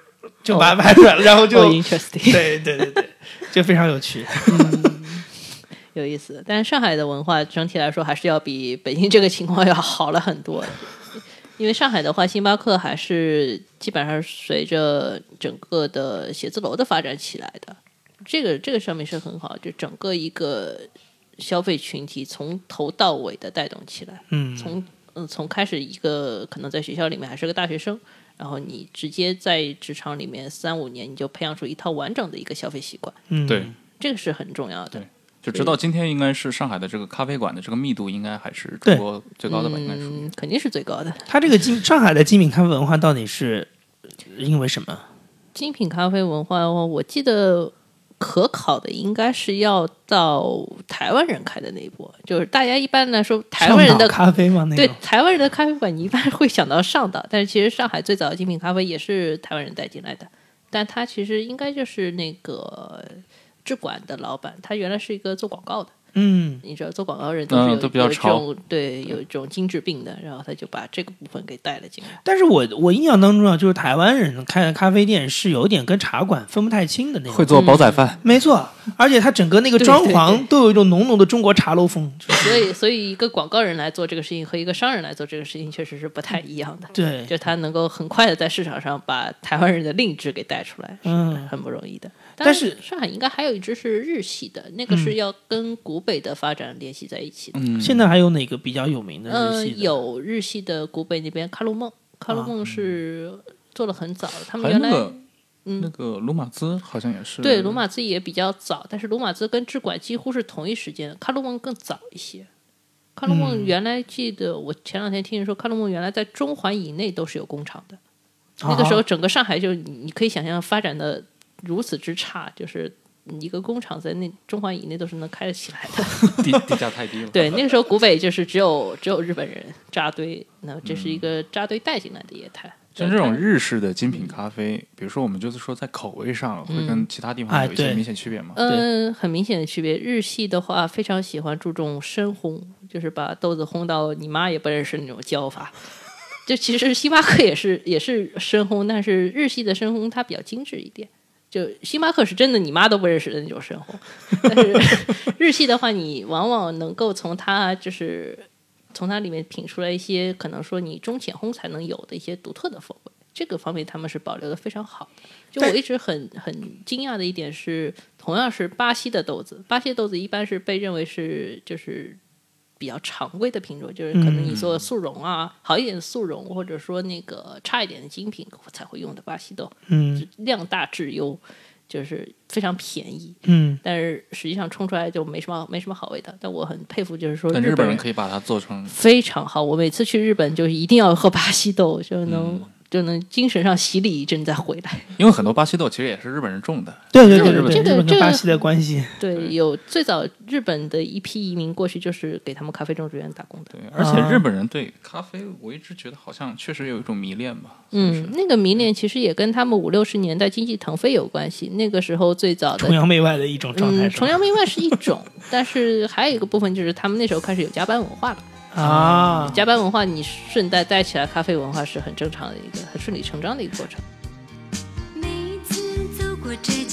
Speaker 2: 就把它拍出来了，然后就、
Speaker 1: 哦 interesting，
Speaker 2: 对对对对，就非常有趣。
Speaker 1: 有意思。但是上海的文化整体来说还是要比北京这个情况要好了很多。因为上海的话，星巴克还是基本上随着整个的写字楼的发展起来的，这个这个上面是很好，就整个一个消费群体从头到尾的带动起来。
Speaker 2: 嗯，
Speaker 1: 从嗯从开始一个可能在学校里面还是个大学生，然后你直接在职场里面三五年，你就培养出一套完整的一个消费习惯，
Speaker 2: 嗯，
Speaker 4: 对，
Speaker 1: 这个是很重要的
Speaker 4: 对。就直到今天，应该是上海的这个咖啡馆的这个密度，应该还是
Speaker 2: 对
Speaker 4: 中国最高的吧？应该属于
Speaker 1: 嗯，肯定是最高的。
Speaker 2: 它这个精 上海的精品咖啡文化到底是因为什么？
Speaker 1: 精品咖啡文化，我记得可考的应该是要到台湾人开的那一波，就是大家一般来说台湾人的
Speaker 2: 咖啡嘛？那
Speaker 1: 对台湾人的咖啡馆，你一般会想到上岛，但是其实上海最早的精品咖啡也是台湾人带进来的，但他其实应该就是那个制馆的老板，他原来是一个做广告的。
Speaker 2: 嗯，
Speaker 1: 你知道做广告人都是有,、
Speaker 4: 嗯都比较潮
Speaker 1: 种对有一种精致病的，然后他就把这个部分给带了进来。
Speaker 2: 但是我我印象当中啊，就是台湾人开的咖啡店是有点跟茶馆分不太清的那种。
Speaker 4: 会做煲仔饭，
Speaker 2: 没错，而且他整个那个装潢都有一种浓浓的中国茶楼风。就是
Speaker 1: 所以，所以一个广告人来做这个事情和一个商人来做这个事情确实是不太一样的。
Speaker 2: 对，
Speaker 1: 就他能够很快的在市场上把台湾人的另一支给带出来，
Speaker 2: 嗯
Speaker 1: 是很不容易的。
Speaker 2: 但是
Speaker 1: 上海应该还有一支是日系的，那个是要跟古北的发展联系在一起的。
Speaker 4: 嗯，
Speaker 2: 现在还有哪个比较有名的日
Speaker 1: 嗯、
Speaker 2: 系的？
Speaker 1: 有日系的古北那边卡路梦，卡路梦是做的很早，他们原来、嗯
Speaker 4: 那个鲁马兹好像也是
Speaker 1: 对鲁马兹也比较早，但是鲁马兹跟智管几乎是同一时间，卡路梦更早一些。卡路梦原来记得我前两天听人说，卡路梦原来在中环以内都是有工厂的。那个时候，
Speaker 2: 啊
Speaker 1: 整个上海就你你可以想象发展的如此之差，就是一个工厂在那中环以内都是能开得起来的。
Speaker 4: 地地价太低了。
Speaker 1: 对，那个时候古北就是只有只有日本人扎堆，那这是一个扎堆带进来的业态。
Speaker 4: 像这种日式的精品咖啡，比如说我们就是说在口味上会跟其他地方有一些明显区别吗？
Speaker 1: 嗯，很明显的区别。日系的话，非常喜欢注重深烘，就是把豆子烘到你妈也不认识那种焦法。就其实星巴克也是也是深烘，但是日系的深烘它比较精致一点。就星巴克是真的你妈都不认识的那种深烘，但是日系的话，你往往能够从它就是从它里面品出来一些可能说你中浅烘才能有的一些独特的风味。这个方面他们是保留的非常好的。就我一直很很惊讶的一点是，同样是巴西的豆子，巴西豆子一般是被认为是就是比较常规的品种，就是可能你做速溶啊，好一点的速溶，或者说那个差一点的精品才会用的巴西豆，
Speaker 2: 嗯
Speaker 1: 量大质优，就是非常便宜，
Speaker 2: 嗯，
Speaker 1: 但是实际上冲出来就没什么没什么好味道。但我很佩服，就是说
Speaker 4: 日
Speaker 1: 本人
Speaker 4: 本人可以把它做成
Speaker 1: 非常好。我每次去日本就一定要喝巴西豆，就能就能精神上洗礼一阵再回来。
Speaker 4: 因为很多巴西豆其实也是日本人种的，
Speaker 2: 对对对
Speaker 1: 这个
Speaker 2: 对对，
Speaker 1: 这个这个
Speaker 2: 日本跟巴西的关系，
Speaker 1: 对，有最早日本的一批移民过去，就是给他们咖啡种植园打工的。
Speaker 4: 对，而且日本人对咖啡，我一直觉得好像确实有一种迷恋吧。
Speaker 1: 嗯，那个迷恋其实也跟他们五六十年代经济腾飞有关系。那个时候最早的
Speaker 2: 崇洋媚外的一种状态
Speaker 1: 崇洋媚外是一种，但是还有一个部分就是他们那时候开始有加班文化了。
Speaker 2: 啊，
Speaker 1: 加班文化，你顺带带起来咖啡文化是很正常的一个、很顺理成章的一个过程。
Speaker 5: 每次走过这